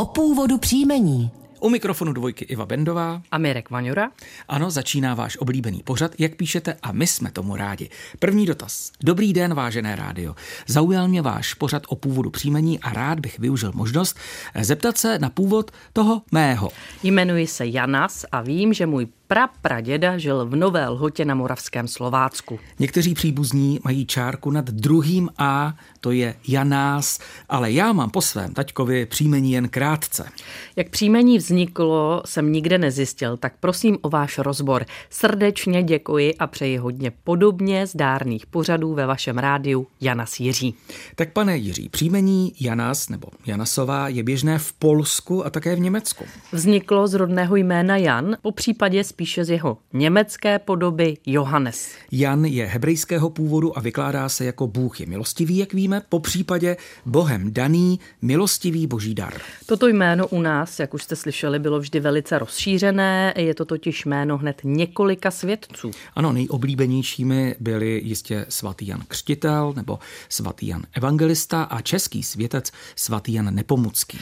o původu příjmení. U mikrofonu dvojky Iva Bendová. A Mirek Vaňura. Ano, začíná váš oblíbený pořad, jak píšete, a my jsme tomu rádi. První dotaz. Dobrý den, vážené rádio. Zaujal mě váš pořad o původu příjmení a rád bych využil možnost zeptat se na původ toho mého. Jmenuji se Janas a vím, že můj prapraděda žil v Nové Lhotě na Moravském Slovácku. Někteří příbuzní mají čárku nad druhým A, to je Janás, ale já mám po svém taťkovi příjmení jen krátce. Jak příjmení vzniklo, jsem nikde nezjistil, tak prosím o váš rozbor. Srdečně děkuji a přeji hodně podobně zdárných pořadů ve vašem rádiu Janas Jiří. Tak pane Jiří, příjmení Janas nebo Janasová je běžné v Polsku a také v Německu. Vzniklo z rodného jména Jan, po případě spíše z jeho německé podoby Johannes. Jan je hebrejského původu a vykládá se jako Bůh je milostivý, jak víme, po případě Bohem daný milostivý boží dar. Toto jméno u nás, jak už jste slyšeli, bylo vždy velice rozšířené, je to totiž jméno hned několika svědců. Ano, nejoblíbenějšími byli jistě svatý Jan Křtitel nebo svatý Jan Evangelista a český světec svatý Jan Nepomucký.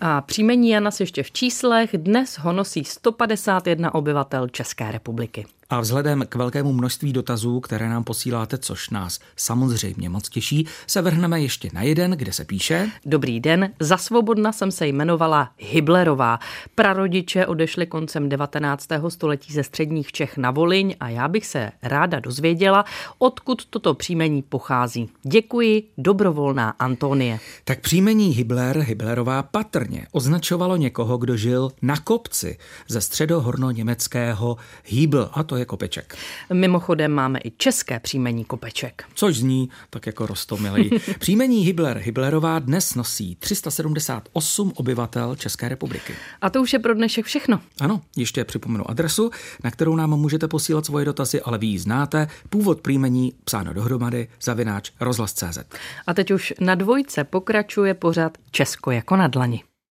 A příjmení Janas ještě v číslech, dnes ho nosí 151 obyvatel České republiky. A vzhledem k velkému množství dotazů, které nám posíláte, což nás samozřejmě moc těší, se vrhneme ještě na jeden, kde se píše. Dobrý den, za svobodna jsem se jmenovala Hiblerová. Prarodiče odešli koncem 19. století ze středních Čech na Voliň a já bych se ráda dozvěděla, odkud toto příjmení pochází. Děkuji, dobrovolná Antonie. Tak příjmení Hibler, Hiblerová patrně označovalo někoho, kdo žil na kopci ze středohorno-německého Hibl, a to je Kopeček. Mimochodem máme i české příjmení Kopeček. Což zní tak jako rostomilý. příjmení Hibler Hiblerová dnes nosí 378 obyvatel České republiky. A to už je pro dnešek všechno. Ano, ještě připomenu adresu, na kterou nám můžete posílat svoje dotazy, ale vy ji znáte. Původ příjmení psáno dohromady zavináč rozhlas.cz. A teď už na dvojce pokračuje pořad Česko jako na dlani.